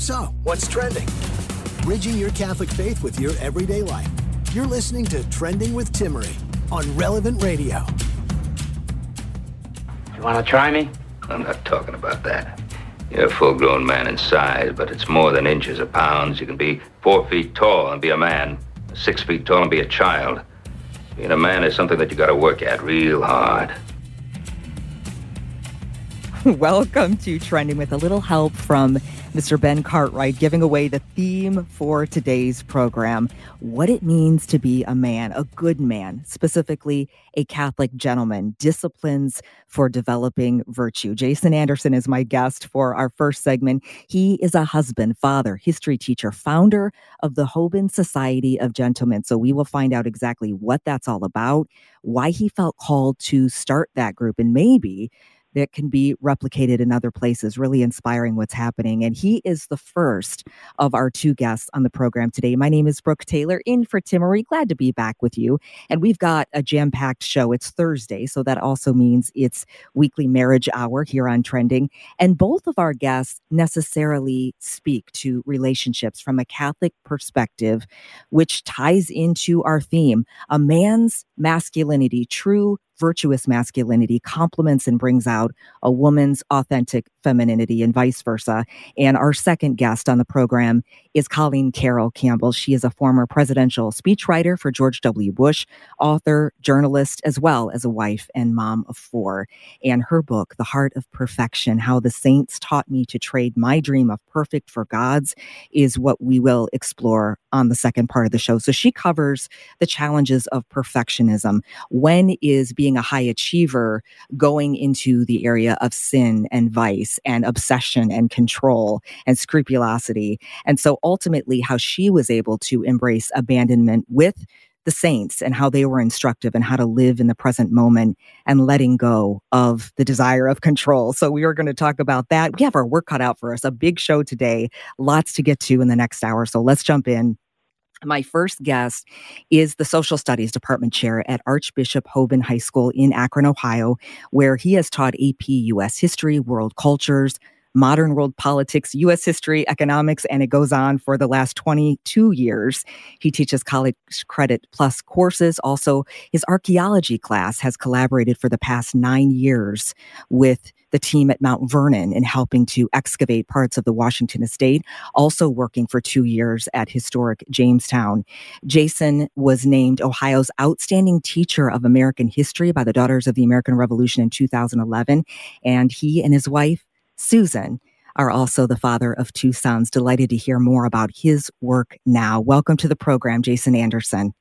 So, what's trending? Bridging your Catholic faith with your everyday life. You're listening to Trending with Timmerie on Relevant Radio. You want to try me? I'm not talking about that. You're a full grown man in size, but it's more than inches or pounds. You can be four feet tall and be a man, six feet tall and be a child. Being a man is something that you gotta work at real hard. Welcome to Trending with a little help from Mr. Ben Cartwright, giving away the theme for today's program what it means to be a man, a good man, specifically a Catholic gentleman, disciplines for developing virtue. Jason Anderson is my guest for our first segment. He is a husband, father, history teacher, founder of the Hoban Society of Gentlemen. So we will find out exactly what that's all about, why he felt called to start that group, and maybe that can be replicated in other places, really inspiring what's happening. And he is the first of our two guests on the program today. My name is Brooke Taylor, in for Timmerie. Glad to be back with you. And we've got a jam packed show. It's Thursday, so that also means it's weekly marriage hour here on Trending. And both of our guests necessarily speak to relationships from a Catholic perspective, which ties into our theme a man's masculinity, true virtuous masculinity complements and brings out a woman's authentic femininity and vice versa. And our second guest on the program is Colleen Carroll Campbell. She is a former presidential speechwriter for George W. Bush, author, journalist, as well as a wife and mom of four. And her book, The Heart of Perfection How the Saints Taught Me to Trade My Dream of Perfect for God's, is what we will explore on the second part of the show. So she covers the challenges of perfectionism. When is being a high achiever going into the area of sin and vice and obsession and control and scrupulosity? And so ultimately, how she was able to embrace abandonment with the saints and how they were instructive and how to live in the present moment and letting go of the desire of control. So we are going to talk about that. We have our work cut out for us. A big show today, lots to get to in the next hour. So let's jump in. My first guest is the social studies department chair at Archbishop Hoban High School in Akron, Ohio, where he has taught AP US history, world cultures, modern world politics, U.S. history, economics, and it goes on for the last 22 years. He teaches college credit plus courses. Also, his archaeology class has collaborated for the past nine years with the team at Mount Vernon in helping to excavate parts of the Washington estate, also working for two years at historic Jamestown. Jason was named Ohio's Outstanding Teacher of American History by the Daughters of the American Revolution in 2011. And he and his wife Susan are also the father of two sons. Delighted to hear more about his work now. Welcome to the program, Jason Anderson.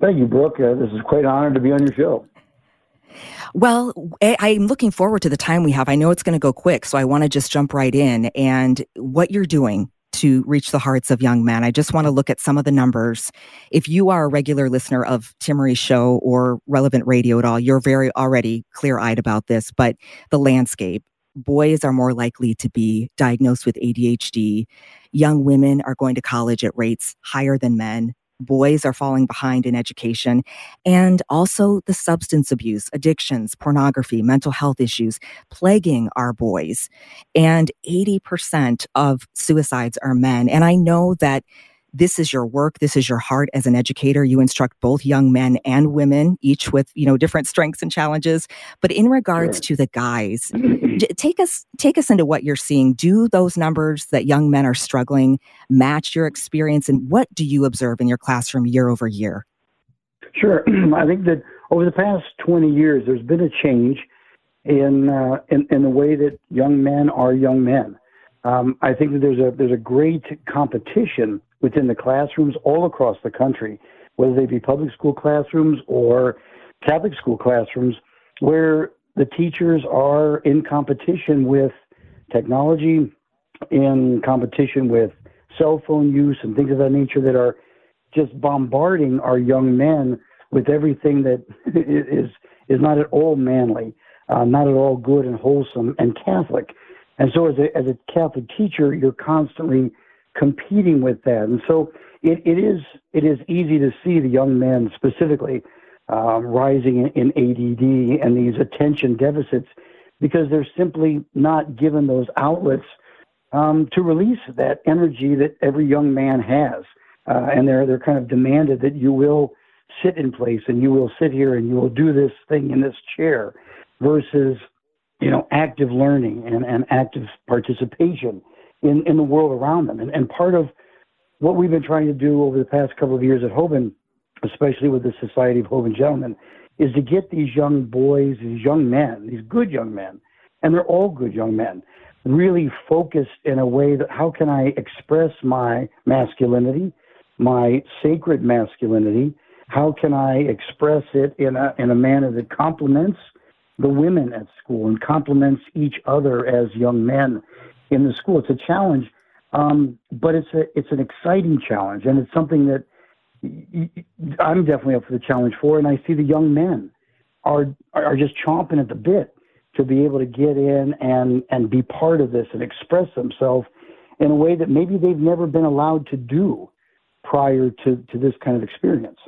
Thank you, Brooke. Uh, this is quite an honor to be on your show. Well, eh, I'm looking forward to the time we have. I know it's going to go quick, so I want to just jump right in. And what you're doing to reach the hearts of young men. I just want to look at some of the numbers. If you are a regular listener of Timmerie's show or relevant radio at all, you're very already clear eyed about this, but the landscape boys are more likely to be diagnosed with ADHD. Young women are going to college at rates higher than men. Boys are falling behind in education. And also the substance abuse, addictions, pornography, mental health issues plaguing our boys. And 80% of suicides are men. And I know that this is your work this is your heart. As an educator you instruct both young men and women each with you know different strengths and challenges. But in regards sure. to the guys take us take us into what you're seeing. Do those numbers that young men are struggling match your experience? And what do you observe in your classroom year over year? Sure. I think that over the past 20 years there's been a change in uh, in, in the way that young men are young men um, I think that there's a there's a great competition within the classrooms all across the country, whether they be public school classrooms or Catholic school classrooms, where the teachers are in competition with technology, in competition with cell phone use and things of that nature that are just bombarding our young men with everything that is is not at all manly, uh, not at all good and wholesome and Catholic. And so, as a as a Catholic teacher, you're constantly competing with that. And so it, it is it is easy to see the young men specifically um, rising in, in ADD and these attention deficits because they're simply not given those outlets um, to release that energy that every young man has. Uh, and they're, they're kind of demanded that you will sit in place and you will sit here and you will do this thing in this chair versus, you know, active learning and, and active participation in, in the world around them. And, and part of what we've been trying to do over the past couple of years at Hoban, especially with the Society of Hoban Gentlemen, is to get these young boys, these young men, these good young men, and they're all good young men, really focused in a way that how can I express my masculinity, my sacred masculinity? How can I express it in a, in a manner that complements the women at school and complements each other as young men in the school? It's a challenge, um, but it's a it's an exciting challenge, and it's something that I'm definitely up for the challenge for. And I see the young men are are just chomping at the bit to be able to get in and and be part of this and express themselves in a way that maybe they've never been allowed to do prior to, to this kind of experience.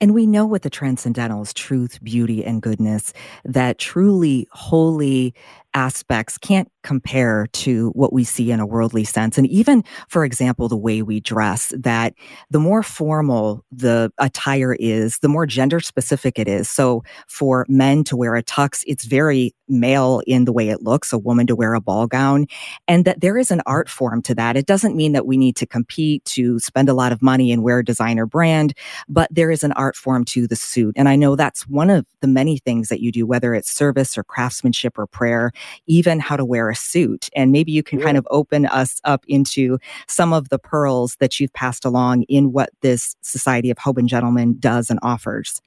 And we know what the transcendental is truth, beauty, and goodness, that truly holy aspects can't compare to what we see in a worldly sense. And even, for example, the way we dress, that the more formal the attire is, the more gender specific it is. So for men to wear a tux, it's very male in the way it looks, a woman to wear a ball gown, and that there is an art form to that. It doesn't mean that we need to compete to spend a lot of money and wear a designer brand, but there is an art form to the suit. And I know that's one of the many things that you do, whether it's service or craftsmanship or prayer, even how to wear a suit. And maybe you can yeah. kind of open us up into some of the pearls that you've passed along in what this Society of Hoban Gentlemen does and offers.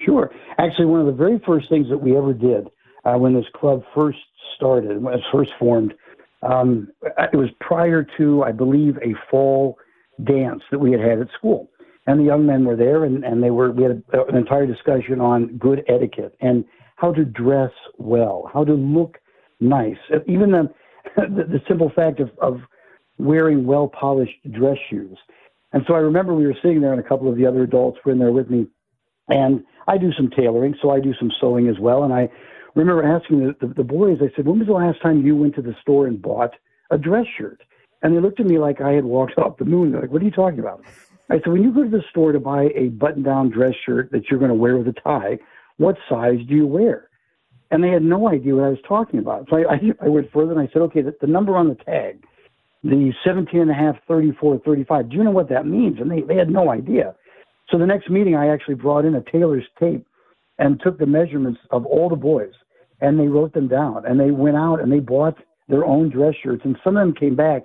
Sure. Actually, one of the very first things that we ever did uh, when this club first started, when it was first formed, um, it was prior to, I believe, a fall dance that we had had at school. And the young men were there, and, and they were. We had a, an entire discussion on good etiquette and how to dress well, how to look nice. Even the, the, the simple fact of, of wearing well polished dress shoes. And so I remember we were sitting there, and a couple of the other adults were in there with me. And I do some tailoring, so I do some sewing as well. And I remember asking the, the, the boys, I said, When was the last time you went to the store and bought a dress shirt? And they looked at me like I had walked off the moon. They're like, What are you talking about? I said, When you go to the store to buy a button down dress shirt that you're going to wear with a tie, what size do you wear? and they had no idea what I was talking about. So I, I, I went further and I said, okay, the, the number on the tag, the 17 and a half, 34, 35, do you know what that means? And they, they had no idea. So the next meeting, I actually brought in a tailor's tape and took the measurements of all the boys and they wrote them down and they went out and they bought their own dress shirts and some of them came back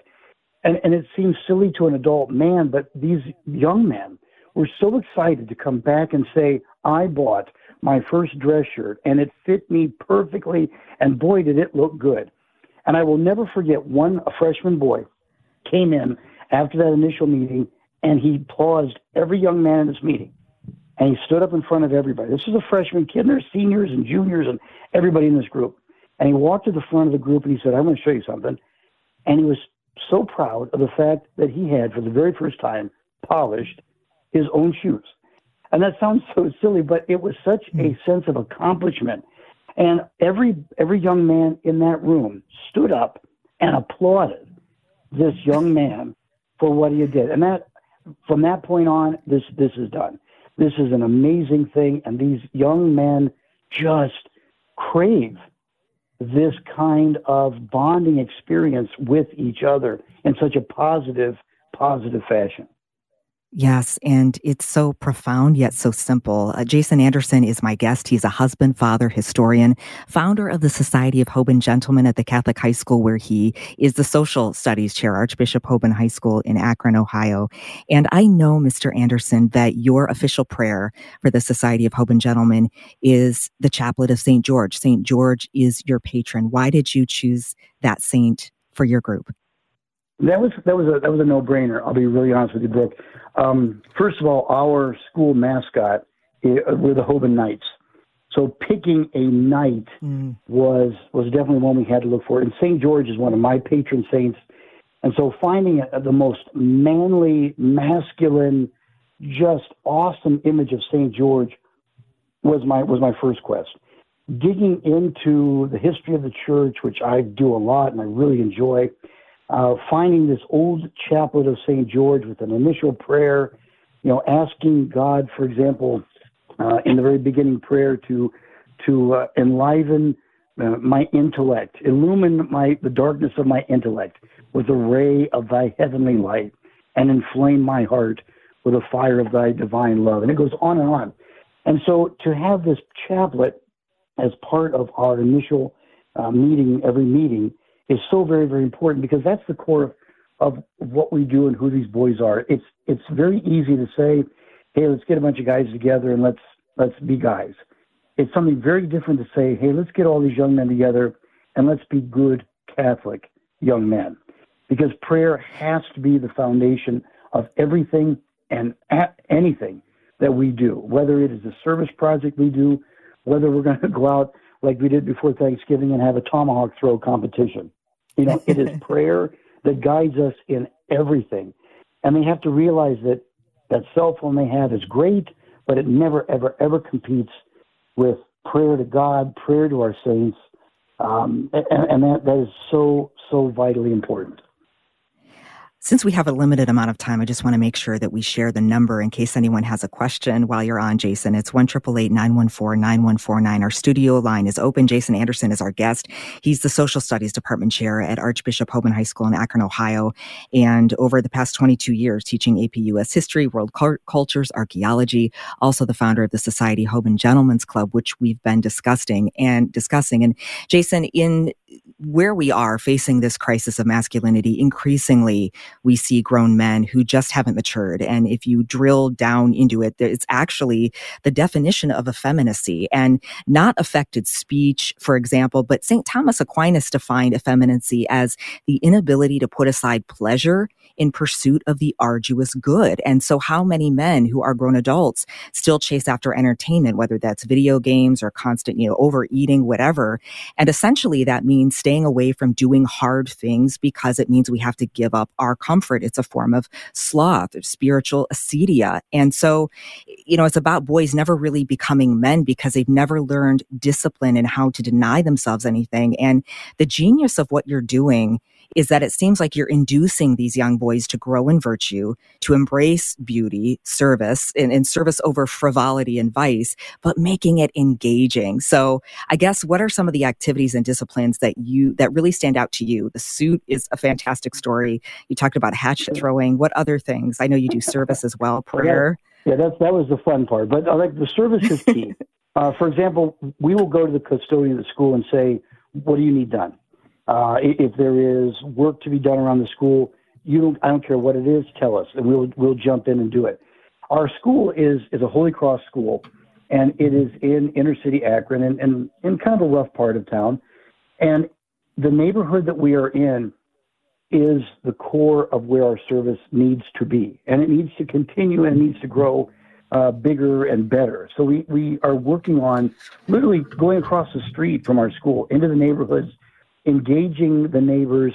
and, and it seems silly to an adult man, but these young men were so excited to come back and say, I bought – my first dress shirt, and it fit me perfectly, and boy, did it look good. And I will never forget one freshman boy came in after that initial meeting, and he paused every young man in this meeting, and he stood up in front of everybody. This was a freshman kid, and there's seniors and juniors and everybody in this group. And he walked to the front of the group and he said, "I'm going to show you something." And he was so proud of the fact that he had, for the very first time, polished his own shoes. And that sounds so silly, but it was such a hmm. sense of accomplishment. And every every young man in that room stood up and applauded this young man for what he did. And that from that point on, this this is done. This is an amazing thing, and these young men just crave this kind of bonding experience with each other in such a positive, positive fashion. Yes, and it's so profound yet so simple. Uh, Jason Anderson is my guest. He's a husband, father, historian, founder of the Society of Hoban Gentlemen at the Catholic High School, where he is the social studies chair, Archbishop Hoban High School in Akron, Ohio. And I know, Mr. Anderson, that your official prayer for the Society of Hoban Gentlemen is the Chaplet of St. George. St. George is your patron. Why did you choose that saint for your group? That was that was a that was a no brainer. I'll be really honest with you, Brooke. Um, first of all, our school mascot uh, were the Hoban Knights. So picking a knight mm. was was definitely one we had to look for. And St. George is one of my patron saints. And so finding a, the most manly, masculine, just awesome image of St. George was my was my first quest. digging into the history of the church, which I do a lot and I really enjoy, uh, finding this old chaplet of St. George with an initial prayer, you know, asking God, for example, uh, in the very beginning prayer to to uh, enliven uh, my intellect, illumine my the darkness of my intellect with a ray of thy heavenly light, and inflame my heart with a fire of thy divine love. And it goes on and on. And so to have this chaplet as part of our initial uh, meeting, every meeting, is so very, very important because that's the core of, of what we do and who these boys are. It's it's very easy to say, hey, let's get a bunch of guys together and let's let's be guys. It's something very different to say, hey, let's get all these young men together and let's be good Catholic young men. Because prayer has to be the foundation of everything and anything that we do, whether it is a service project we do, whether we're going to go out like we did before Thanksgiving and have a tomahawk throw competition. You know, it is prayer that guides us in everything. And they have to realize that that cell phone they have is great, but it never, ever, ever competes with prayer to God, prayer to our saints. Um, and, and that, that is so, so vitally important. Since we have a limited amount of time, I just want to make sure that we share the number in case anyone has a question while you're on, Jason. It's 1 9149 Our studio line is open. Jason Anderson is our guest. He's the social studies department chair at Archbishop Hoban High School in Akron, Ohio. And over the past 22 years, teaching AP US history, world cultures, archaeology, also the founder of the Society Hoban Gentlemen's Club, which we've been discussing and discussing. And Jason, in where we are facing this crisis of masculinity, increasingly we see grown men who just haven't matured. And if you drill down into it, it's actually the definition of effeminacy and not affected speech, for example. But St. Thomas Aquinas defined effeminacy as the inability to put aside pleasure in pursuit of the arduous good. And so how many men who are grown adults still chase after entertainment, whether that's video games or constant, you know, overeating, whatever. And essentially that means staying away from doing hard things because it means we have to give up our comfort. It's a form of sloth or spiritual acedia. And so, you know, it's about boys never really becoming men because they've never learned discipline and how to deny themselves anything. And the genius of what you're doing is that it seems like you're inducing these young boys to grow in virtue, to embrace beauty, service, and, and service over frivolity and vice, but making it engaging. So I guess what are some of the activities and disciplines that you that really stand out to you? The suit is a fantastic story. You talked about hatchet throwing. What other things? I know you do service as well, prayer. Yeah, yeah that's that was the fun part. But uh, like the service is key. uh, for example, we will go to the custodian of the school and say, "What do you need done?" Uh, if there is work to be done around the school, you don't, I don't care what it is, tell us, and we'll we'll jump in and do it. Our school is is a Holy Cross school, and it is in inner city Akron, and, and in kind of a rough part of town. And the neighborhood that we are in is the core of where our service needs to be, and it needs to continue and it needs to grow uh, bigger and better. So we we are working on literally going across the street from our school into the neighborhoods engaging the neighbors,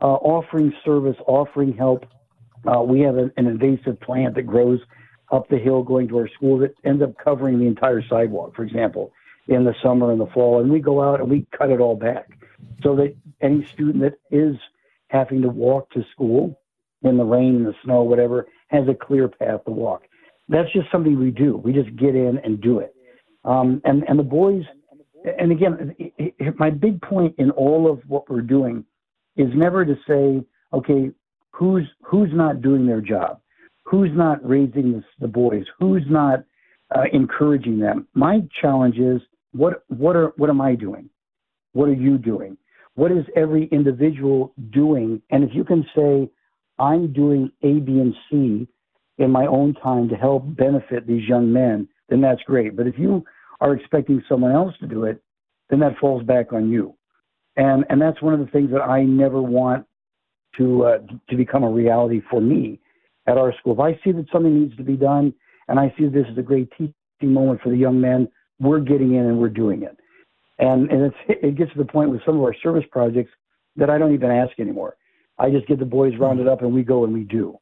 uh, offering service, offering help. Uh, we have an, an, invasive plant that grows up the hill going to our school that ends up covering the entire sidewalk, for example, in the summer and the fall. And we go out and we cut it all back so that any student that is having to walk to school in the rain, in the snow, whatever, has a clear path to walk. That's just something we do. We just get in and do it. Um, and, and the boys – and again, my big point in all of what we're doing is never to say, okay, who's who's not doing their job, who's not raising the, boys, who's not uh, encouraging them. My challenge is what what are what am I doing? What are you doing? What is every individual doing? And if you can say, I'm doing A, B, and C in my own time to help benefit these young men, then that's great. But if you are expecting someone else to do it, then that falls back on you. And and that's one of the things that I never want to uh, to become a reality for me at our school. If I see that something needs to be done, and I see this is a great teaching moment for the young men, we're getting in and we're doing it. And and it's, it gets to the point with some of our service projects that I don't even ask anymore. I just get the boys rounded up and we go and we do.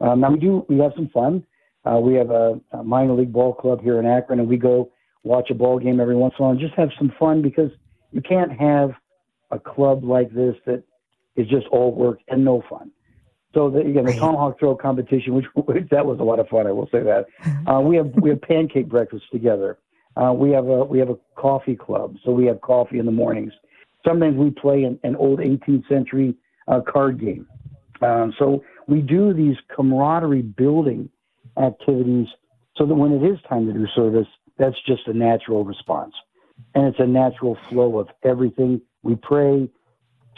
Um, now we do we have some fun. Uh, we have a, a minor league ball club here in Akron, and we go watch a ball game every once in a while, and just have some fun because you can't have a club like this that is just all work and no fun. So the, again, the right. tomahawk throw competition, which, which, that was a lot of fun, I will say that. Uh, we have we have pancake breakfast together. Uh, we have a we have a coffee club, so we have coffee in the mornings. Sometimes we play an, an old 18th century uh, card game. Um, so we do these camaraderie building activities, so that when it is time to do service, that's just a natural response, and it's a natural flow of everything. We pray,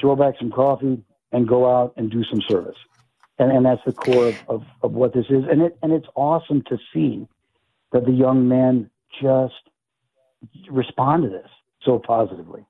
throw back some coffee, and go out and do some service and, and that's the core of, of, of what this is. And it and it's awesome to see that the young men just respond to this so positively.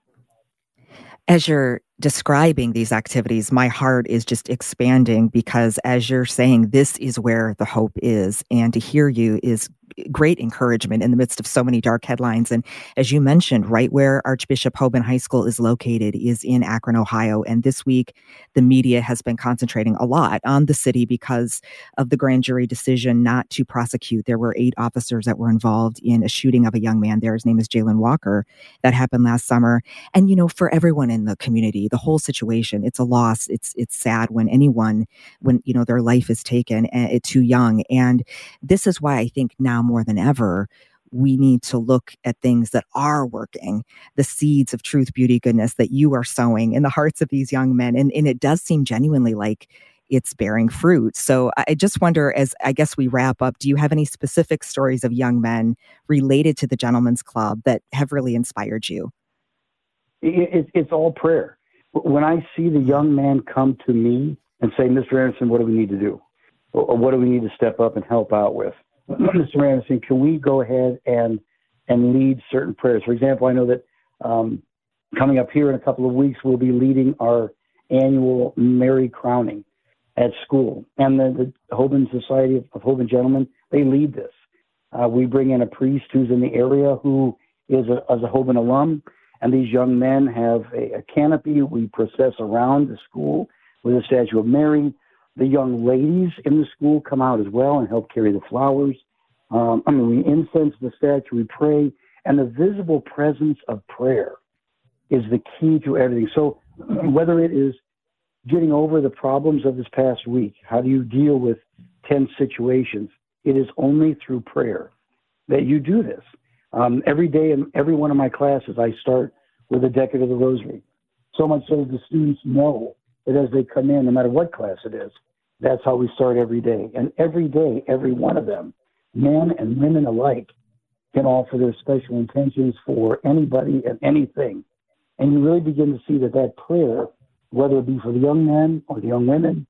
As you're describing these activities, my heart is just expanding because, as you're saying, this is where the hope is. And to hear you is great encouragement in the midst of so many dark headlines. And as you mentioned, right where Archbishop Hoban High School is located is in Akron, Ohio. And this week, the media has been concentrating a lot on the city because of the grand jury decision not to prosecute. There were eight officers that were involved in a shooting of a young man there. His name is Jayland Walker. That happened last summer. And, you know, for everyone in the community, the whole situation, it's a loss. It's, it's sad when anyone, when, you know, their life is taken uh, too young. And this is why I think now more than ever, we need to look at things that are working, the seeds of truth, beauty, goodness that you are sowing in the hearts of these young men. And, and it does seem genuinely like it's bearing fruit. So I just wonder, as I guess we wrap up, do you have any specific stories of young men related to the Gentlemen's Club that have really inspired you? It, it, it's all prayer. When I see the young man come to me and say, Mr. Anderson, what do we need to do? Or what do we need to step up and help out with? Mr. Anderson, can we go ahead and and lead certain prayers? For example, I know that um, coming up here in a couple of weeks, we'll be leading our annual Mary crowning at school, and the, the Hoban Society of, of Hoban Gentlemen they lead this. Uh, we bring in a priest who's in the area who is a, as a Hoban alum, and these young men have a, a canopy. We process around the school with a statue of Mary. The young ladies in the school come out as well and help carry the flowers. Um, I mean, we incense the statue, we pray, and the visible presence of prayer is the key to everything. So, whether it is getting over the problems of this past week, how do you deal with tense situations? It is only through prayer that you do this. Um, every day in every one of my classes, I start with a decade of the Rosary. So much so that the students know that as they come in, no matter what class it is, that's how we start every day. And every day, every one of them, men and women alike, can offer their special intentions for anybody and anything. And you really begin to see that that prayer, whether it be for the young men or the young women,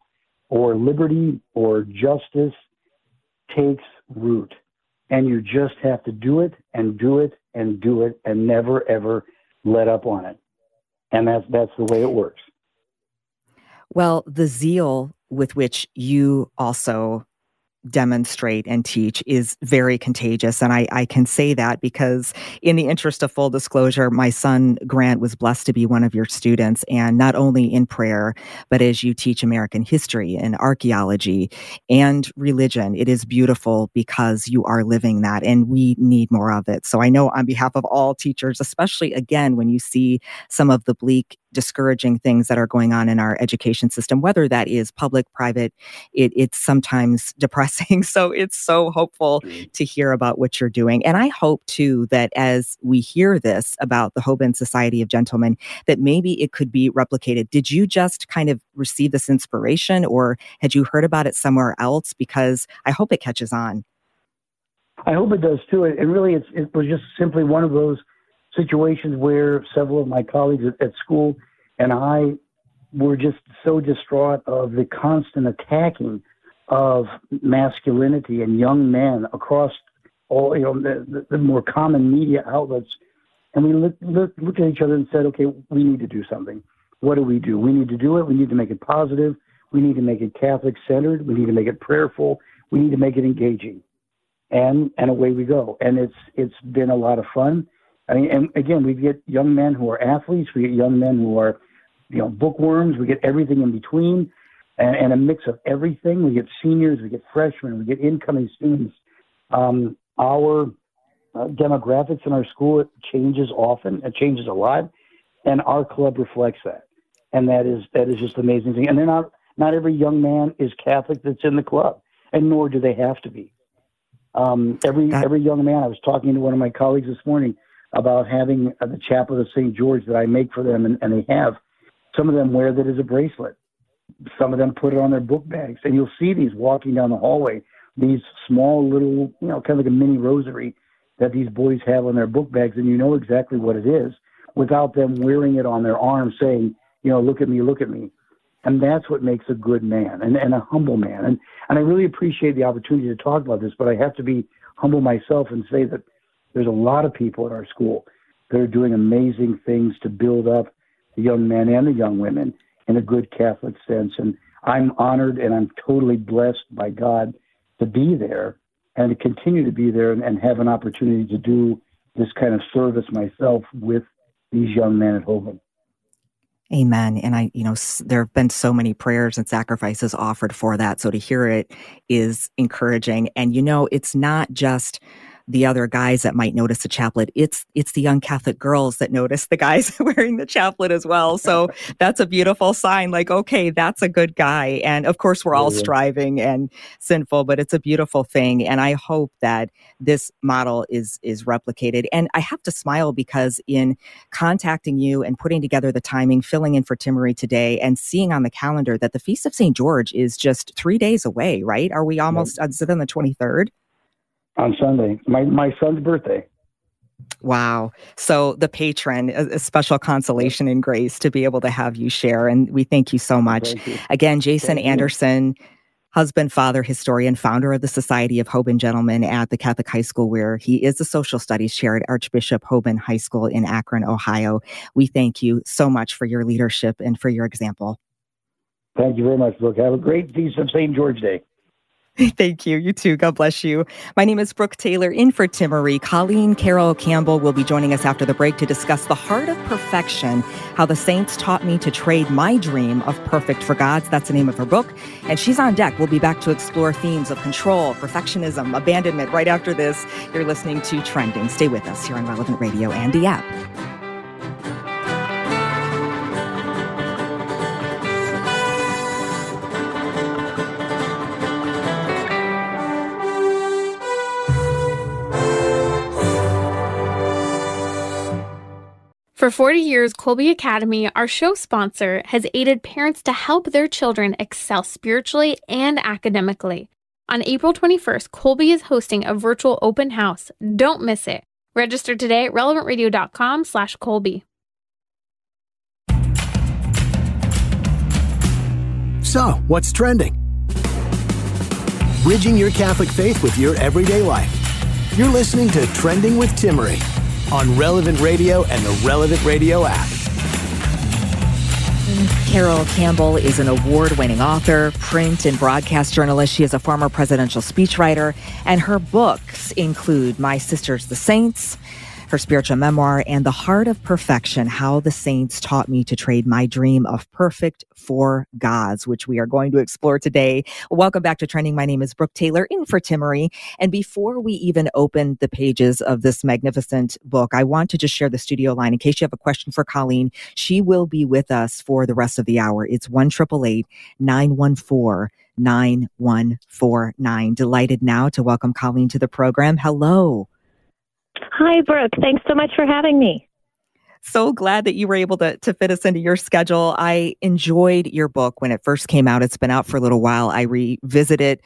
or liberty or justice, takes root. And you just have to do it and do it and do it and never ever let up on it. And that's that's the way it works. Well, the zeal with which you also demonstrate and teach is very contagious. And I, I can say that because, in the interest of full disclosure, my son Grant was blessed to be one of your students. And not only in prayer, but as you teach American history and archaeology and religion, it is beautiful because you are living that. And we need more of it. So I know on behalf of all teachers, especially again, when you see some of the bleak discouraging things that are going on in our education system, whether that is public, private, it, it's sometimes depressing. So it's so hopeful mm-hmm. to hear about what you're doing. And I hope too that as we hear this about the Hoban Society of Gentlemen, that maybe it could be replicated. Did you just kind of receive this inspiration or had you heard about it somewhere else? Because I hope it catches on. I hope it does too. And really, it was just simply one of those situations where several of my colleagues at, at school and I were just so distraught of the constant attacking of masculinity and young men across all you know the, the, more common media outlets. And we looked look, look at each other and said okay we need to do something. What do we do? We need to do it. We need to make it positive. We need to make it catholic centered. We need to make it prayerful. We need to make it engaging. And and away we go. And it's it's been a lot of fun and again, we get young men who are athletes, we get young men who are, you know, bookworms, we get everything in between, and, and a mix of everything. We get seniors, we get freshmen, we get incoming students. Um, our uh, demographics in our school it changes often. It changes a lot, and our club reflects that. And that is that is just an amazing thing. And they're not not every young man is Catholic that's in the club, and nor do they have to be. Um, every every young man. I was talking to one of my colleagues this morning about having uh, the chaplet of St. George that I make for them, and, and they have. Some of them wear that as a bracelet. Some of them put it on their book bags, and you'll see these walking down the hallway. These small little, you know, kind of like a mini rosary that these boys have on their book bags, and you know exactly what it is without them wearing it on their arm, saying, you know, look at me, look at me. And that's what makes a good man and, and a humble man. And and I really appreciate the opportunity to talk about this, but I have to be humble myself and say that there's a lot of people at our school that are doing amazing things to build up the young men and the young women in a good Catholic sense. And I'm honored and I'm totally blessed by God to be there and to continue to be there and, and have an opportunity to do this kind of service myself with these young men at Hoban. Amen. And I, you know, there have been so many prayers and sacrifices offered for that. So to hear it is encouraging. And, you know, it's not just the other guys that might notice the chaplet. It's it's the young Catholic girls that notice the guys wearing the chaplet as well. So that's a beautiful sign. Like, okay, that's a good guy. And of course, we're all striving and sinful, but it's a beautiful thing. And I hope that this model is is replicated. And I have to smile because in contacting you and putting together the timing, filling in for Timmerie today, and seeing on the calendar that the Feast of St. George is just three days away. Right? Are we almost? Uh, is it on the twenty third? On Sunday, my my son's birthday. Wow. So the patron, a, a, special consolation and grace to be able to have you share. And we thank you so much. Again, Jason thank Anderson, you. husband, father, historian, founder of the Society of Hoban Gentlemen at the Catholic High School, where he is the social studies chair at Archbishop Hoban High School in Akron, Ohio. We thank you so much for your leadership and for your example. Thank you very much, Brooke. Have a great Feast of St. George Day. Thank you. You too. God bless you. My name is Brooke Taylor, in for Timmerie. Colleen Carroll Campbell will be joining us after the break to discuss the heart of perfection, how the saints taught me to trade my dream of perfect for God's. That's the name of her book. And she's on deck. We'll be back to explore themes of control, perfectionism, abandonment right after this. You're listening to Trending. Stay with us here on Relevant Radio and the app. For 40 years, Kolbe Academy, our show sponsor, has aided parents to help their children excel spiritually and academically. On April 21st, Colby is hosting a virtual open house. Don't miss it. Register today at relevantradio.com slash Kolbe. So, what's trending? Bridging your Catholic faith with your everyday life. You're listening to Trending with Timmerie on Relevant Radio and the Relevant Radio app. Carroll Campbell is an award winning author, print and broadcast journalist. She is a former presidential speechwriter, and her books include My Sisters the Saints, her spiritual memoir, and The Heart of Perfection How the Saints Taught Me to Trade My Dream of Perfect for God's, which we are going to explore today. Welcome back to Trending. My name is Brooke Taylor in for Timmerie. And before we even open the pages of this magnificent book, I want to just share the studio line in case you have a question for Colleen. She will be with us for the rest of the hour. It's 1 914 9149. Delighted now to welcome Colleen to the program. Hello. Hi, Brooke. Thanks so much for having me. So glad that you were able to, to fit us into your schedule. I enjoyed your book when it first came out. It's been out for a little while. I revisit it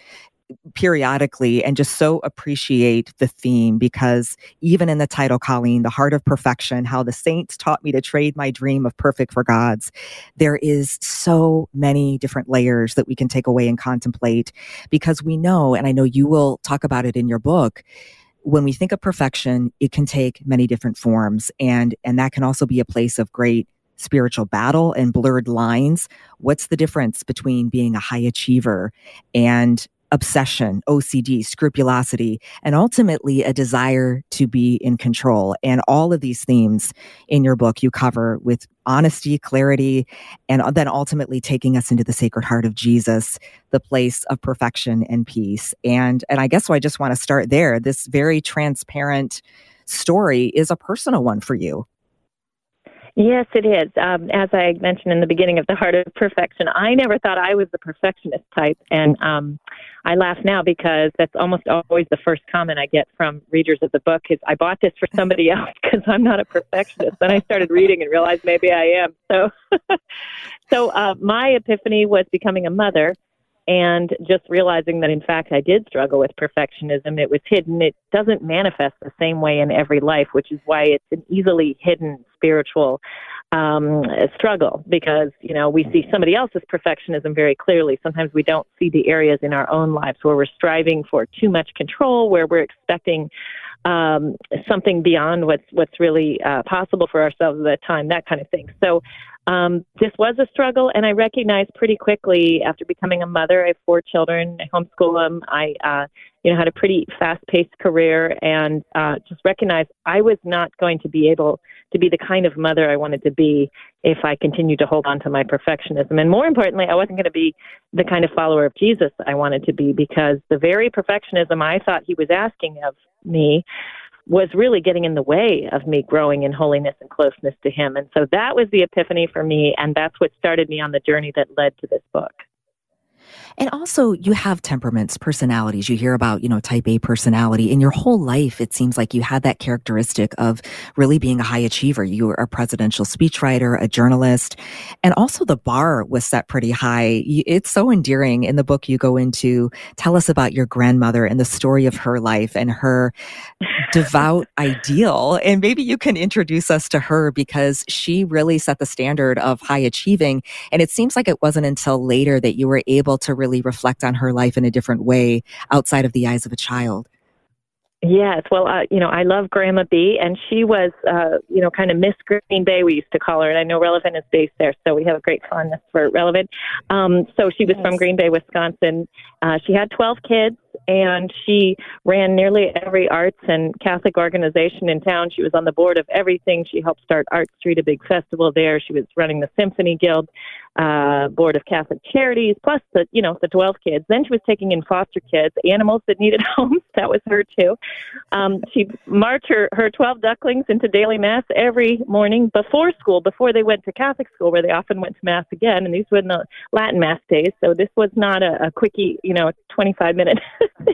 periodically and just so appreciate the theme because even in the title, Colleen, The Heart of Perfection, how the saints taught me to trade my dream of perfect for God's, there is so many different layers that we can take away and contemplate because we know, and I know you will talk about it in your book, when we think of perfection, it can take many different forms and and that can also be a place of great spiritual battle and blurred lines. What's the difference between being a high achiever and obsession, OCD, scrupulosity, and ultimately a desire to be in control. And all of these themes in your book you cover with honesty, clarity, and then ultimately taking us into the sacred heart of Jesus, the place of perfection and peace. And and I guess I just want to start there. This very transparent story is a personal one for you. Yes, it is. Um, as I mentioned in the beginning of the Heart of Perfection, I never thought I was the perfectionist type, and um, I laugh now because that's almost always the first comment I get from readers of the book is, "I bought this for somebody else because I'm not a perfectionist." then I started reading and realized maybe I am. So, so uh, my epiphany was becoming a mother and just realizing that in fact I did struggle with perfectionism. It was hidden. It doesn't manifest the same way in every life, which is why it's an easily hidden spiritual um, struggle because you know we see somebody else's perfectionism very clearly. Sometimes we don't see the areas in our own lives where we're striving for too much control, where we're expecting um, something beyond what's what's really uh, possible for ourselves at that time, that kind of thing. So um, this was a struggle, and I recognized pretty quickly after becoming a mother. I have four children. I homeschool them. I, uh, you know, had a pretty fast-paced career, and uh, just recognized I was not going to be able to be the kind of mother I wanted to be if I continued to hold on to my perfectionism. And more importantly, I wasn't going to be the kind of follower of Jesus I wanted to be because the very perfectionism I thought he was asking of me was really getting in the way of me growing in holiness and closeness to Him. And so that was the epiphany for me, and that's what started me on the journey that led to this book. And also, you have temperaments, personalities. You hear about, you know, type A personality. In your whole life, it seems like you had that characteristic of really being a high achiever. You were a presidential speechwriter, a journalist, and also the bar was set pretty high. It's so endearing. In the book, you go into tell us about your grandmother and the story of her life and her devout ideal. And maybe you can introduce us to her because she really set the standard of high achieving. And it seems like it wasn't until later that you were able to really reflect on her life in a different way outside of the eyes of a child. Yes, well, uh, you know, I love Grandma B, and she was, uh, you know, kind of Miss Green Bay, we used to call her, and I know Relevant is based there, so we have a great fondness for Relevant. Um, so she was yes. from Green Bay, Wisconsin. Uh, she had 12 kids, and she ran nearly every arts and Catholic organization in town. She was on the board of everything. She helped start Art Street, a big festival there. She was running the Symphony Guild uh, board of Catholic Charities, plus the you know the 12 kids. Then she was taking in foster kids, animals that needed homes. That was her too. Um, she marched her her 12 ducklings into daily mass every morning before school, before they went to Catholic school, where they often went to mass again. And these were in the Latin mass days, so this was not a, a quickie, you know, 25 minute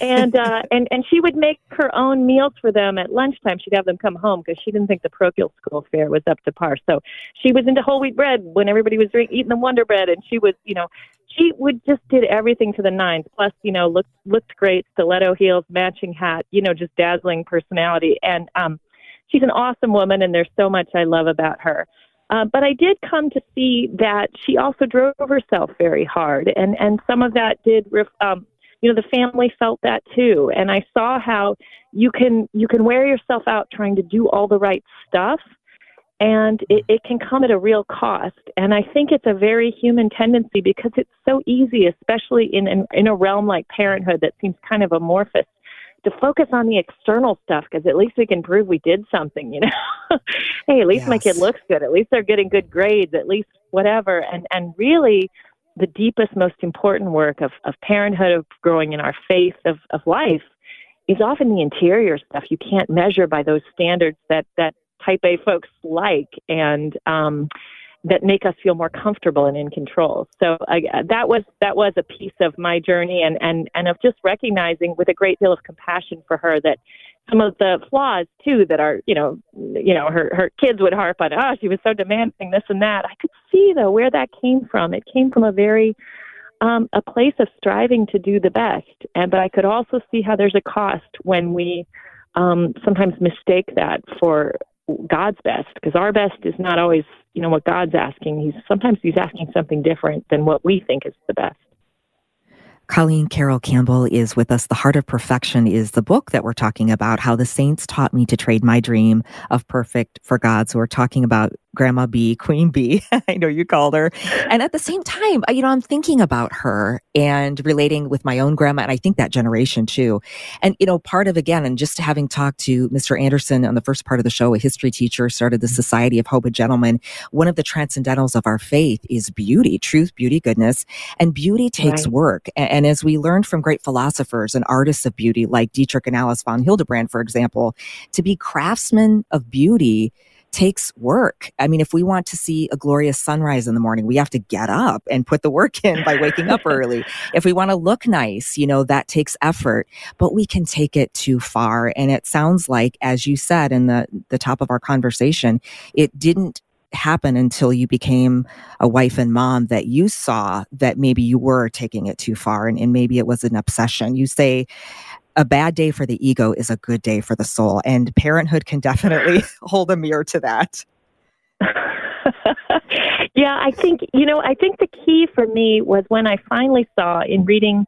and uh, and and she would make her own meals for them at lunchtime. She'd have them come home because she didn't think the parochial school fare was up to par. So she was into whole wheat bread when everybody was drink, eating the Wonder Bread, and she was, you know, she would just did everything to the nines. Plus, you know, looked looked great, stiletto heels, matching hat, you know, just dazzling personality. And um, she's an awesome woman, and there's so much I love about her. Uh, but I did come to see that she also drove herself very hard, and and some of that did ref, um, you know the family felt that too. And i saw how you can you can wear yourself out trying to do all the right stuff and it, it can come at a real cost. And i think it's a very human tendency because it's so easy especially in in, in a realm like parenthood that seems kind of amorphous to focus on the external stuff because at least we can prove we did something you know? Hey at least yes. my kid looks good. At least they're getting good grades at least whatever. And and really the deepest, most important work of, of parenthood, of growing in our faith, of, of life, is often the interior stuff you can't measure by those standards that, that type A folks like. And um, that make us feel more comfortable and in control. So I, that was that was a piece of my journey and, and, and of just recognizing with a great deal of compassion for her that some of the flaws too that are you know you know her her kids would harp on oh she was so demanding this and that. I could see though where that came from. It came from a very um a place of striving to do the best. And but i could also see how there's a cost when we um sometimes mistake that for god's best because our best is not always you know what god's asking he's sometimes he's asking something different than what we think is the best Colleen Carroll Campbell is with us. The Heart of Perfection is the book that we're talking about, how the saints taught me to trade my dream of perfect for God's. So we're talking about Grandma B, Queen B. I know you called her. And at the same time, you know, I'm thinking about her and relating with my own grandma. And I think that generation too. And, you know, part of again, and just having talked to Mr. Anderson on the first part of the show, a history teacher, started the mm-hmm. Society of Hoban Gentlemen. One of the transcendentals of our faith is beauty, truth, beauty, goodness. And beauty takes right. work. And, and as we learned from great philosophers and artists of beauty, like Dietrich and Alice von Hildebrand, for example, to be craftsmen of beauty takes work. I mean, if we want to see a glorious sunrise in the morning, we have to get up and put the work in by waking up early. If we want to look nice, you know, that takes effort, but we can take it too far. And it sounds like, as you said in the, the top of our conversation, it didn't happen until you became a wife and mom that you saw that maybe you were taking it too far and, and maybe it was an obsession. You say a bad day for the ego is a good day for the soul. And parenthood can definitely hold a mirror to that. yeah, I think, you know, I think the key for me was when I finally saw in reading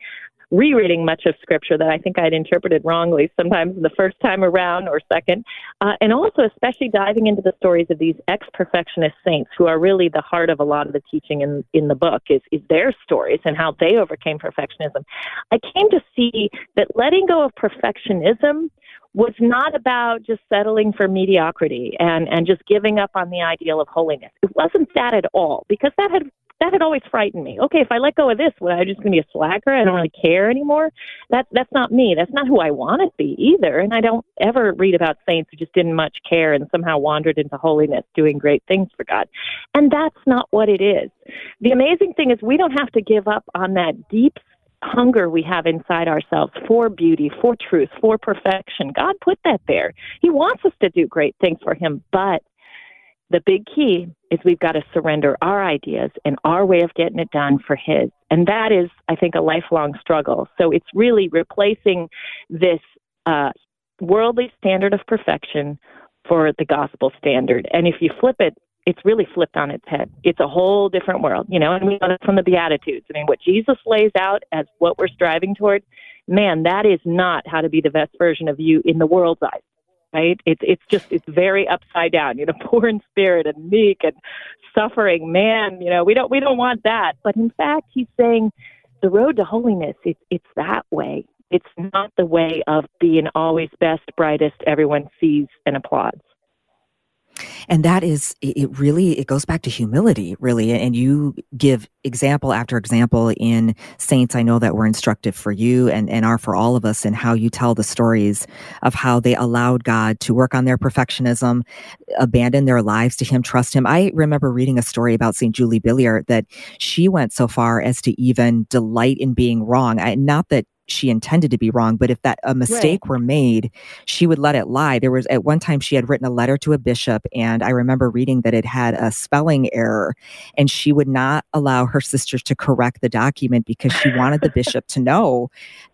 rereading much of scripture that I think I'd interpreted wrongly sometimes the first time around or second. Uh, and also, especially diving into the stories of these ex perfectionist saints who are really the heart of a lot of the teaching in, in the book is, is their stories and how they overcame perfectionism. I came to see that letting go of perfectionism was not about just settling for mediocrity and, and just giving up on the ideal of holiness. It wasn't that at all, because that had that had always frightened me. Okay, if I let go of this, would I just to be a slacker? I don't really care anymore. That that's not me. That's not who I want to be either. And I don't ever read about saints who just didn't much care and somehow wandered into holiness, doing great things for God. And that's not what it is. The amazing thing is we don't have to give up on that deep hunger we have inside ourselves for beauty, for truth, for perfection. God put that there. He wants us to do great things for Him, but the big key is we've got to surrender our ideas and our way of getting it done for his. And that is, I think, a lifelong struggle. So it's really replacing this uh, worldly standard of perfection for the gospel standard. And if you flip it, it's really flipped on its head. It's a whole different world, you know, and we know that from the Beatitudes. I mean, what Jesus lays out as what we're striving toward, man, that is not how to be the best version of you in the world's eyes right? It's it's just it's very upside down, you know, poor in spirit and meek and suffering. Man, you know, we don't we don't want that. But in fact, he's saying the road to holiness it's it's that way. It's not the way of being always best, brightest, everyone sees and applauds and that is it really it goes back to humility really and you give example after example in saints i know that were instructive for you and, and are for all of us in how you tell the stories of how they allowed god to work on their perfectionism abandon their lives to him trust him. I remember reading a story about saint julie Billiart that she went so far as to even delight in being wrong. I, not that she intended to be wrong, but if that a mistake right. were made, she would let it lie. There was at one time she had written a letter to a bishop, and I remember reading that it had a spelling error, and she would not allow her sisters to correct the document because she wanted the bishop to know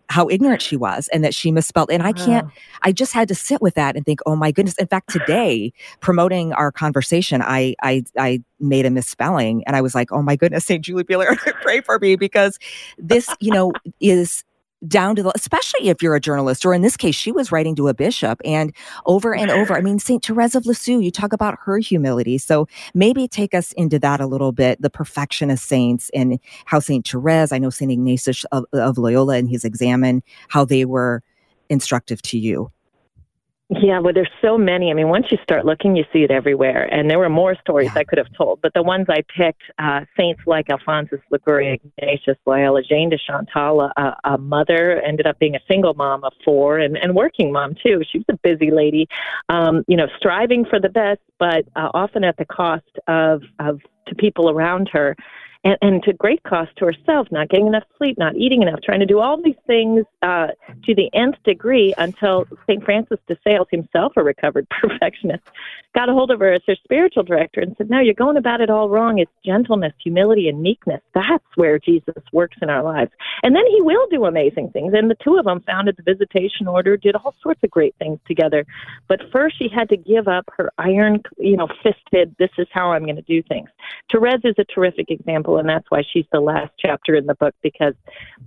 how ignorant she was and that she misspelled. And I can't, I just had to sit with that and think, oh my goodness. In fact, today, promoting our conversation, I I I made a misspelling and I was like, oh my goodness, St. Julie Beeler, pray for me because this, you know, is down to the, especially if you're a journalist, or in this case, she was writing to a bishop and over and over. I mean, St. Therese of Lisieux, you talk about her humility. So maybe take us into that a little bit, the perfectionist saints and how St. Therese, I know St. Ignatius of, of Loyola and his examen, how they were instructive to you. Yeah, well, there's so many. I mean, once you start looking, you see it everywhere. And there were more stories yeah. I could have told, but the ones I picked, uh, saints like Alphonsus Liguori, Ignatius Loyola, Jane de Chantal, a, a mother, ended up being a single mom of four and, and working mom too. She was a busy lady, um, you know, striving for the best, but uh, often at the cost of, of to people around her and, and to great cost to herself, not getting enough sleep, not eating enough, trying to do all these things uh, to the nth degree until St. Francis de Sales, himself a recovered perfectionist, got a hold of her as her spiritual director and said, No, you're going about it all wrong. It's gentleness, humility, and meekness. That's where Jesus works in our lives. And then he will do amazing things. And the two of them founded the Visitation Order, did all sorts of great things together. But first, she had to give up her iron, you know, fisted, this is how I'm going to do things. Therese is a terrific example, and that's why she's the last chapter in the book because,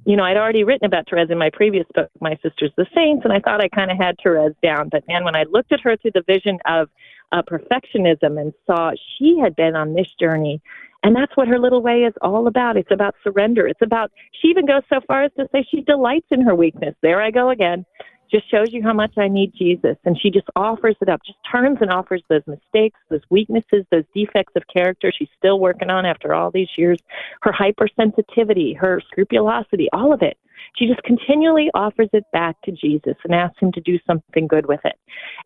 you know, I'd already written about Therese in my previous book, My Sisters the Saints, and I thought I kind of had Therese down. But man, when I looked at her through the vision of uh, perfectionism and saw she had been on this journey. And that's what her little way is all about. It's about surrender. It's about, she even goes so far as to say she delights in her weakness. There I go again just shows you how much I need Jesus. And she just offers it up, just turns and offers those mistakes, those weaknesses, those defects of character she's still working on after all these years, her hypersensitivity, her scrupulosity, all of it. She just continually offers it back to Jesus and asks him to do something good with it.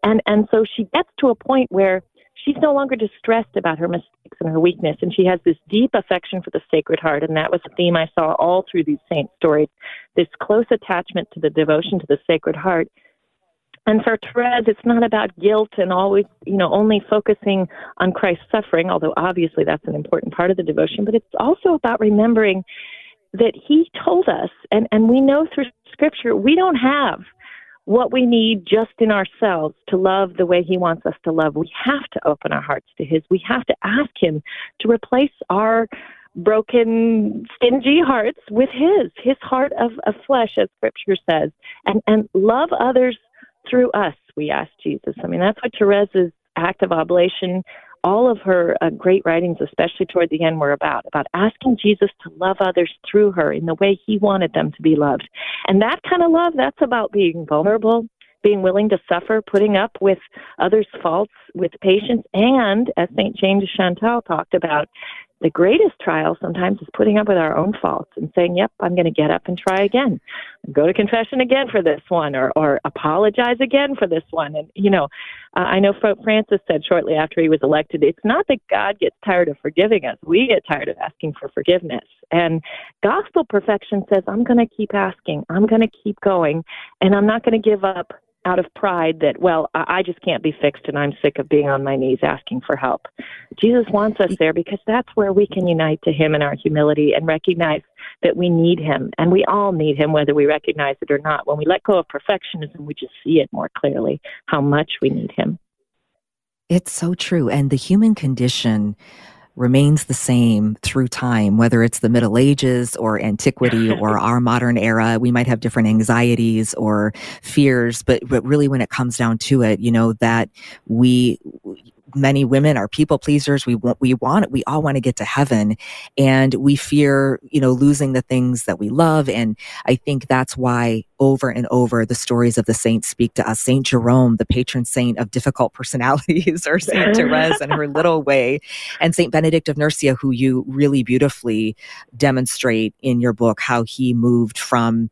And and so she gets to a point where she's no longer distressed about her mistakes and her weakness, and she has this deep affection for the Sacred Heart. And that was a theme I saw all through these saint stories this close attachment to the devotion to the Sacred Heart. And for Therese, it's not about guilt and always, you know, only focusing on Christ's suffering, although obviously that's an important part of the devotion, but it's also about remembering that he told us, and, and we know through scripture, we don't have what we need just in ourselves to love the way He wants us to love. We have to open our hearts to His. We have to ask Him to replace our broken, stingy hearts with His, His heart of, of flesh, as Scripture says, and, and love others through us, we ask Jesus. I mean, that's what Therese's act of oblation all of her uh, great writings, especially toward the end, were about about asking Jesus to love others through her in the way He wanted them to be loved, and that kind of love that's about being vulnerable, being willing to suffer, putting up with others' faults with patience, and as Saint Jane de Chantal talked about, the greatest trial sometimes is putting up with our own faults and saying, "Yep, I'm going to get up and try again, go to confession again for this one, or or apologize again for this one." And you know, uh, I know Francis said shortly after he was elected, "It's not that God gets tired of forgiving us; we get tired of asking for forgiveness." And gospel perfection says, "I'm going to keep asking, I'm going to keep going, and I'm not going to give up out of pride that, well, I just can't be fixed and I'm sick of being on my knees asking for help. Jesus wants us there because that's where we can unite to Him in our humility and recognize that we need Him. And we all need Him, whether we recognize it or not. When we let go of perfectionism, we just see it more clearly how much we need Him. It's so true. And the human condition remains the same through time, whether it's the Middle Ages or antiquity or our modern era. We might have different anxieties or fears, but, but really when it comes down to it, you know, that we, many women are people pleasers. We want, we want, we all want to get to heaven and we fear, you know, losing the things that we love. And I think that's why over and over the stories of the saints speak to us. Saint Jerome, the patron saint of difficult personalities, or Saint Therese and her little way, and Saint Benedict of Nursia, who you really beautifully demonstrate in your book how he moved from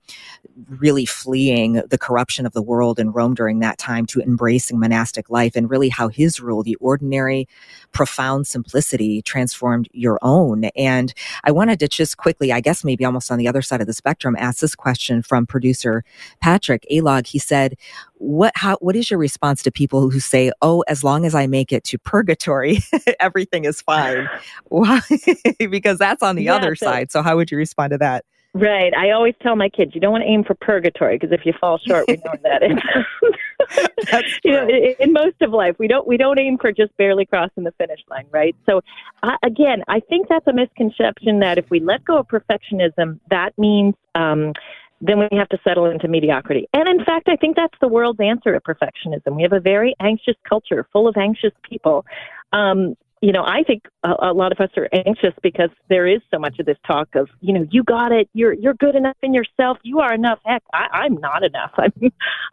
really fleeing the corruption of the world in Rome during that time to embracing monastic life and really how his rule, the ordinary, profound simplicity transformed your own. And I wanted to just quickly, I guess maybe almost on the other side of the spectrum, ask this question from producer Patrick Alog. He said, what how what is your response to people who say, "Oh, as long as I make it to purgatory, everything is fine"? Why? because that's on the yeah, other so, side. So how would you respond to that? Right. I always tell my kids, you don't want to aim for purgatory because if you fall short, we know that is. you know, in, in, most of life, we don't we don't aim for just barely crossing the finish line, right? So, uh, again, I think that's a misconception that if we let go of perfectionism, that means um, then we have to settle into mediocrity. And in fact, I think that's the world's answer to perfectionism. We have a very anxious culture full of anxious people. Um, you know, I think a, a, lot of us are anxious because there is so much of this talk of, you know, you got it, you're you're good enough in yourself, you are enough. Heck, I, I'm not enough. I'm,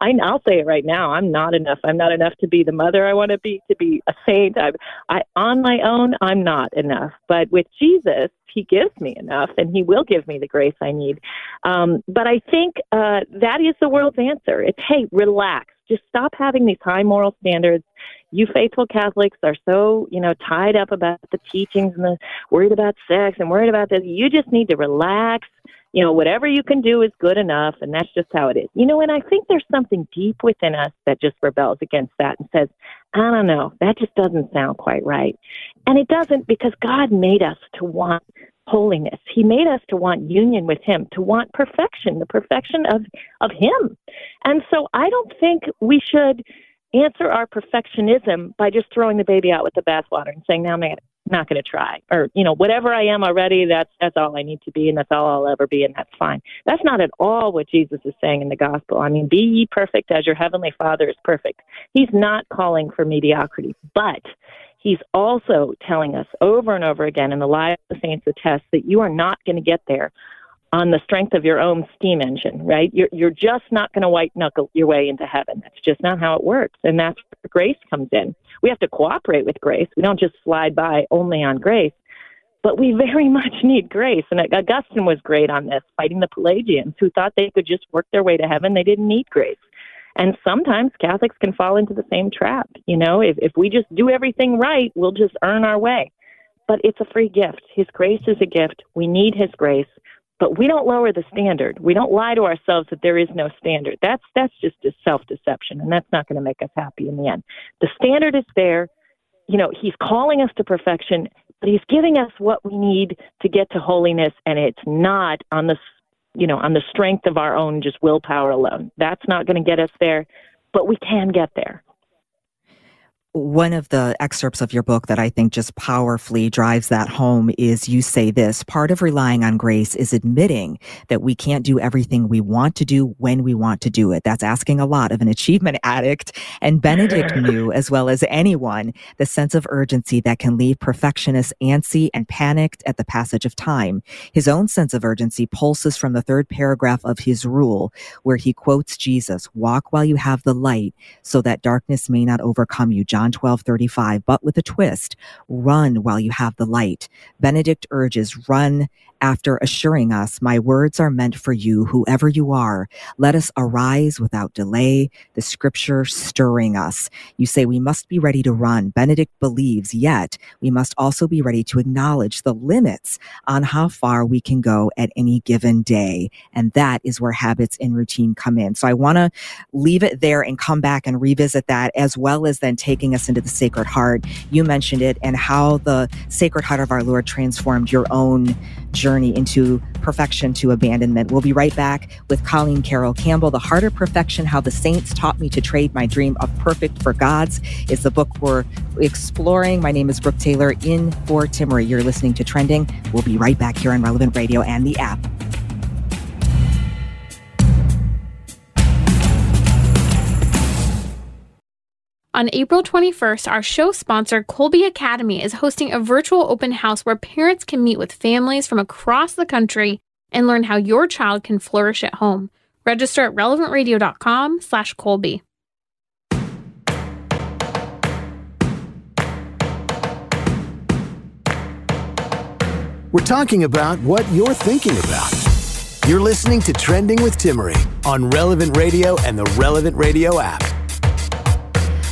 I, I'll say it right now. I'm not enough. I'm not enough to be the mother I want to be, to be a saint. I'm, I on my own, I'm not enough. But with Jesus, He gives me enough, and He will give me the grace I need. Um, but I think uh, that is the world's answer. It's hey, relax. Just stop having these high moral standards you faithful Catholics are so, you know, tied up about the teachings and the worried about sex and worried about this. You just need to relax. You know, whatever you can do is good enough, and that's just how it is. You know, and I think there's something deep within us that just rebels against that and says, I don't know, that just doesn't sound quite right. And it doesn't because God made us to want holiness. He made us to want union with him, to want perfection, the perfection of of him. And so I don't think we should answer our perfectionism by just throwing the baby out with the bathwater and saying, now I'm not going to try. Or, you know, whatever I am already, that's, that's all I need to be and that's all I'll ever be and that's fine. That's not at all what Jesus is saying in the gospel. I mean, be ye perfect as your heavenly Father is perfect. He's not calling for mediocrity, but he's also telling us over and over again in the lives of the saints attest that you are not going to get there on the strength of your own steam engine, right? You're, you're just not going to white knuckle your way into heaven. That's just not how it works. And that's where grace comes in. We have to cooperate with grace. We don't just slide by only on grace, but we very much need grace. And Augustine was great on this, fighting the Pelagians who thought they could just work their way to heaven. They didn't need grace. And sometimes Catholics can fall into the same trap. You know, if, if we just do everything right, we'll just earn our way. But it's a free gift. His grace is a gift. We need His grace but we don't lower the standard. We don't lie to ourselves that there is no standard. That's that's just a self-deception, and that's not going to make us happy in the end. The standard is there. You know, He's calling us to perfection, but He's giving us what we need to get to holiness, and it's not on the you know on the strength of our own just willpower alone. That's not going to get us there, but we can get there one of the excerpts of your book that I think just powerfully drives that home is you say this part of relying on grace is admitting that we can't do everything we want to do when we want to do it. That's asking a lot of an achievement addict. And Benedict knew, as well as anyone, the sense of urgency that can leave perfectionists antsy and panicked at the passage of time. His own sense of urgency pulses from the third paragraph of his rule, where he quotes Jesus, walk while you have the light so that darkness may not overcome you. John John 12, 35, but with a twist. Run while you have the light. Benedict urges, run after assuring us, My words are meant for you, whoever you are. Let us arise without delay, the scripture stirring us. You say we must be ready to run. Benedict believes, yet we must also be ready to acknowledge the limits on how far we can go at any given day. And that is where habits and routine come in. So I want to leave it there and come back and revisit that as well as then taking us into the Sacred Heart. You mentioned it and how the Sacred Heart of our Lord transformed your own journey into perfection to abandonment. We'll be right back with Colleen Carroll Campbell. The Heart of Perfection How the Saints Taught Me to Trade My Dream of Perfect for God's is the book we're exploring. My name is Brooke Taylor in for Timmerie. You're listening to Trending. We'll be right back here on Relevant Radio and the app. On April 21st, our show sponsor, Kolbe Academy, is hosting a virtual open house where parents can meet with families from across the country and learn how your child can flourish at home. Register at relevantradio.com slash Kolbe. We're talking about what you're thinking about. You're listening to Trending with Timmerie on Relevant Radio and the Relevant Radio app.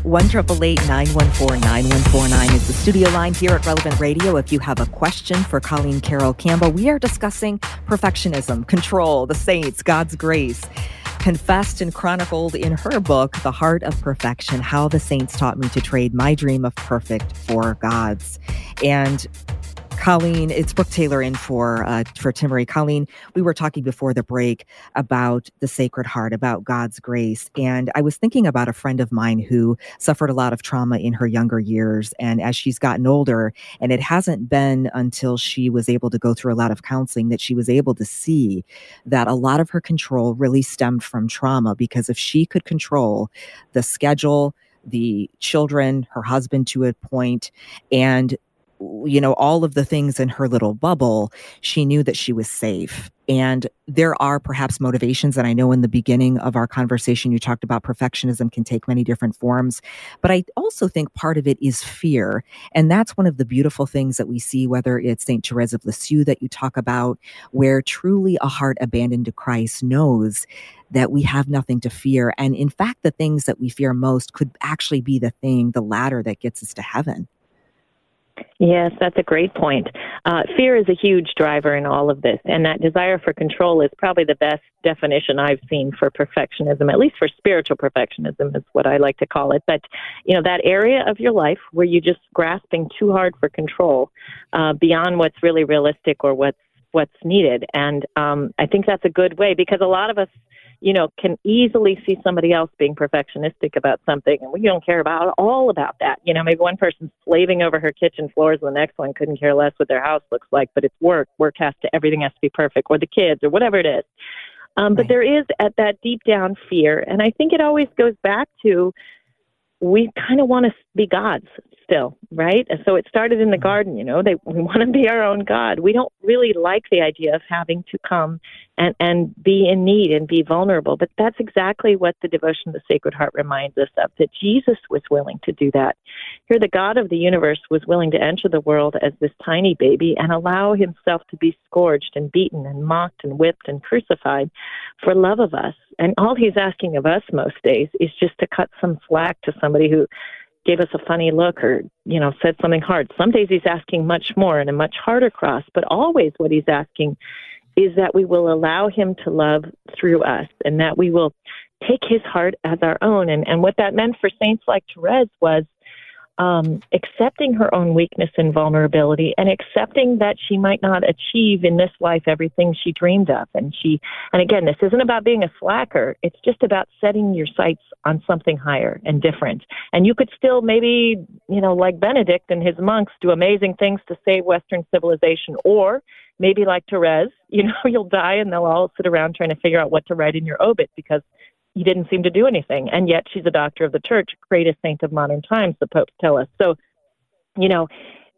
One triple eight nine one four nine one four nine is the studio line here at Relevant Radio. If you have a question for Colleen Carroll Campbell, we are discussing perfectionism, control, the saints, God's grace confessed and chronicled in her book, The Heart of Perfection How the Saints Taught Me to Trade My Dream of Perfect for God's. And Colleen, it's Brooke Taylor in for uh, for Timmerie. Colleen, we were talking before the break about the Sacred Heart, about God's grace, and I was thinking about a friend of mine who suffered a lot of trauma in her younger years, and as she's gotten older, and it hasn't been until she was able to go through a lot of counseling that she was able to see that a lot of her control really stemmed from trauma. Because if she could control the schedule, the children, her husband to a point, and you know, all of the things in her little bubble, she knew that she was safe. And there are perhaps motivations. And I know in the beginning of our conversation, you talked about perfectionism can take many different forms. But I also think part of it is fear. And that's one of the beautiful things that we see, whether it's St. Therese of Lisieux that you talk about, where truly a heart abandoned to Christ knows that we have nothing to fear. And in fact, the things that we fear most could actually be the thing, the ladder that gets us to heaven. Yes, that's a great point. Uh, fear is a huge driver in all of this, and that desire for control is probably the best definition I've seen for perfectionism, at least for spiritual perfectionism is what I like to call it. But, you know, that area of your life where you're just grasping too hard for control uh, beyond what's really realistic or what's what's needed. And um, I think that's a good way because a lot of us you know, can easily see somebody else being perfectionistic about something, and we don't care about all about that. You know, maybe one person's slaving over her kitchen floors, and the next one couldn't care less what their house looks like, but it's work. Work has to, everything has to be perfect, or the kids, or whatever it is. Um, but there is at that deep down fear, and I think it always goes back to we kind of want to be gods still, right? And so it started in the mm-hmm. garden, you know, they we want to be our own God. We don't really like the idea of having to come and, and be in need and be vulnerable. But that's exactly what the devotion of the Sacred Heart reminds us of, that Jesus was willing to do that. Here the God of the universe was willing to enter the world as this tiny baby and allow himself to be scourged and beaten and mocked and whipped and crucified for love of us. And all he's asking of us most days is just to cut some slack to somebody who gave us a funny look or, you know, said something hard. Some days he's asking much more and a much harder cross, but always what he's asking is that we will allow him to love through us and that we will take his heart as our own. And, and what that meant for saints like Therese was um, accepting her own weakness and vulnerability and accepting that she might not achieve in this life everything she dreamed of. And she, and again, this isn't about being a slacker. It's just about setting your sights on something higher and different. And you could still maybe, you know, like Benedict and his monks do amazing things to save Western civilization or maybe like Therese, you know, you'll die and they'll all sit around trying to figure out what to write in your obit because you didn't seem to do anything. And yet she's a doctor of the church, greatest saint of modern times, the popes tell us. So, you know,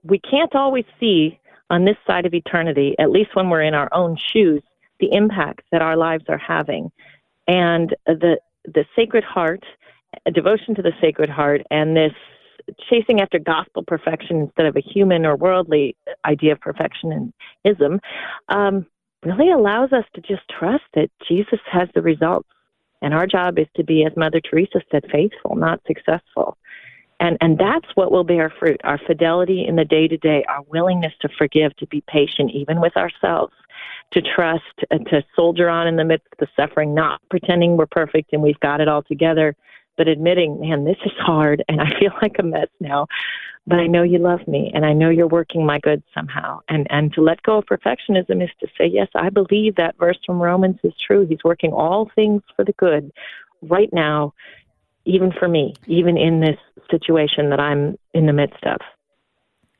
we can't always see on this side of eternity, at least when we're in our own shoes, the impact that our lives are having. And the the Sacred Heart, devotion to the Sacred Heart, and this chasing after gospel perfection instead of a human or worldly idea of perfection perfectionism, um, really allows us to just trust that Jesus has the results and our job is to be, as Mother Teresa said, faithful, not successful. And, and that's what will bear fruit our fidelity in the day to day, our willingness to forgive, to be patient, even with ourselves, to trust, and to soldier on in the midst of the suffering, not pretending we're perfect and we've got it all together, but admitting, man, this is hard and I feel like a mess now but I know you love me and I know you're working my good somehow. And and to let go of perfectionism is to say, yes, I believe that verse from Romans is true. He's working all things for the good right now, even for me, even in this situation that I'm in the midst of.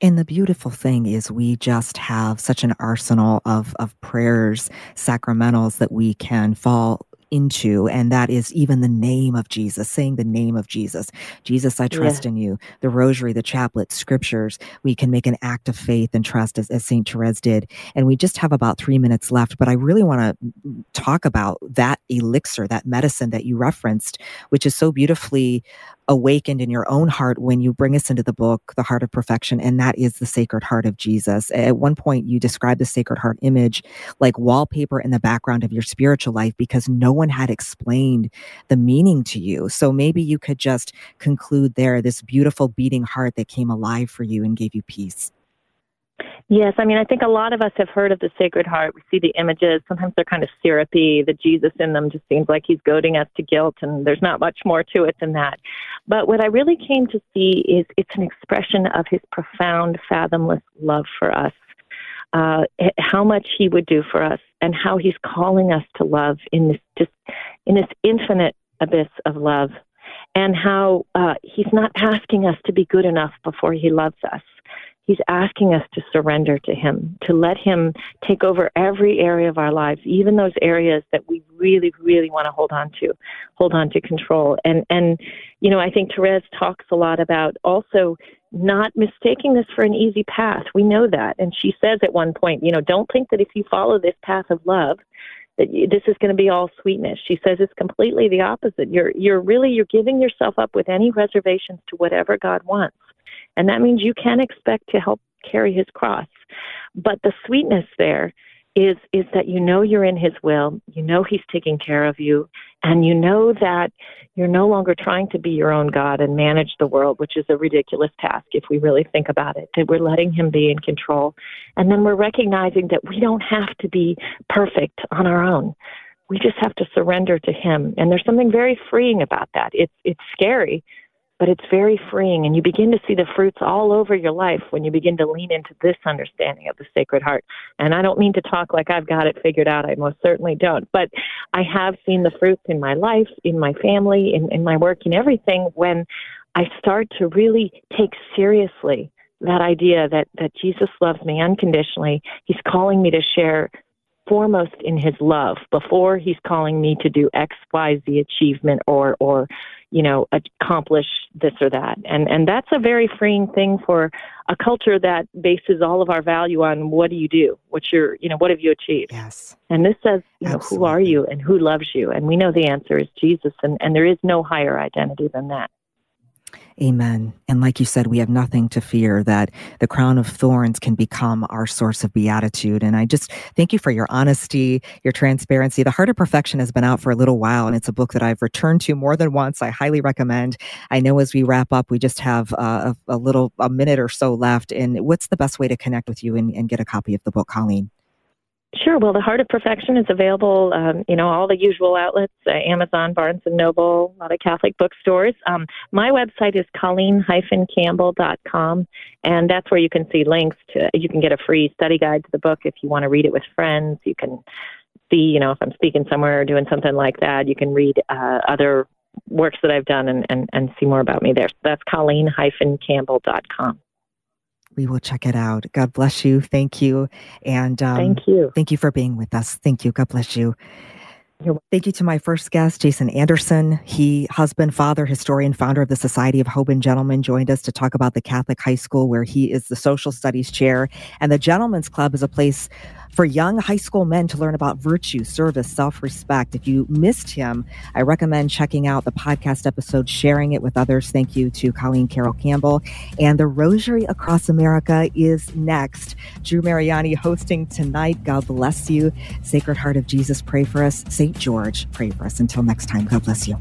And the beautiful thing is we just have such an arsenal of, of prayers, sacramentals that we can fall into, and that is even the name of Jesus, saying the name of Jesus. Jesus, I trust yeah. in you. The rosary, the chaplet, scriptures. We can make an act of faith and trust as, as St. Therese did. And we just have about three minutes left, but I really want to talk about that elixir, that medicine that you referenced, which is so beautifully awakened in your own heart when you bring us into the book, The Heart of Perfection, and that is the Sacred Heart of Jesus. At one point, you described the Sacred Heart image like wallpaper in the background of your spiritual life because no one had explained the meaning to you. So maybe you could just conclude there this beautiful beating heart that came alive for you and gave you peace. Yes, I mean, I think a lot of us have heard of the Sacred Heart. We see the images. Sometimes they're kind of syrupy. The Jesus in them just seems like he's goading us to guilt, and there's not much more to it than that. But what I really came to see is it's an expression of his profound, fathomless love for us. Uh, how much he would do for us, and how he's calling us to love in this just in this infinite abyss of love, and how uh, he's not asking us to be good enough before he loves us He's asking us to surrender to Him, to let Him take over every area of our lives, even those areas that we really, really want to hold on to, hold on to control. And and you know, I think Therese talks a lot about also not mistaking this for an easy path. We know that, and she says at one point, you know, don't think that if you follow this path of love, that this is going to be all sweetness. She says it's completely the opposite. You're you're really you're giving yourself up with any reservations to whatever God wants. And that means you can expect to help carry his cross. But the sweetness there is is that you know you're in his will, you know he's taking care of you, and you know that you're no longer trying to be your own God and manage the world, which is a ridiculous task if we really think about it. That we're letting him be in control. And then we're recognizing that we don't have to be perfect on our own. We just have to surrender to him. And there's something very freeing about that. It's it's scary but it's very freeing and you begin to see the fruits all over your life when you begin to lean into this understanding of the sacred heart. And i don't mean to talk like i've got it figured out. I most certainly don't. But I have seen the fruits in my life, in my family, in, in my work, in everything when I start to really take seriously that idea that, that Jesus loves me unconditionally. He's calling me to share foremost in his love before he's calling me to do X, Y, Z achievement or, or, you know, accomplish this or that. And, and that's a very freeing thing for a culture that bases all of our value on what do you do? What's your, you know, what have you achieved? Yes. And this says, you know, who are you and who loves you? And we know the answer is Jesus. And, and there is no higher identity than that. Amen. And like you said, we have nothing to fear that the crown of thorns can become our source of beatitude. And I just thank you for your honesty, your transparency. The Heart of Perfection has been out for a little while, and it's a book that I've returned to more than once. I highly recommend. I know as we wrap up, we just have uh, a, a, little, a minute or so left. And what's the best way to connect with you and, and get a copy of the book, Colleen? Sure. Well, The Heart of Perfection is available, um, you know, all the usual outlets, uh, Amazon, Barnes & Noble, a lot of Catholic bookstores. Um, my website is colleen-campbell.com, and that's where you can see links to, you can get a free study guide to the book if you want to read it with friends. You can see, you know, if I'm speaking somewhere or doing something like that, you can read uh, other works that I've done and, and, and see more about me there. So that's colleen-campbell.com we will check it out. God bless you. Thank you. And um, thank you. Thank you for being with us. Thank you. God bless you. Thank you to my first guest, Jason Anderson. He, husband, father, historian, founder of the Society of Hoban Gentlemen, joined us to talk about the Catholic high school where he is the social studies chair. And the Gentlemen's Club is a place for young high school men to learn about virtue, service, self respect. If you missed him, I recommend checking out the podcast episode, sharing it with others. Thank you to Colleen Carroll Campbell. And the Rosary Across America is next. Drew Mariani hosting tonight. God bless you. Sacred Heart of Jesus, pray for us. St. George, pray for us. Until next time, God bless you.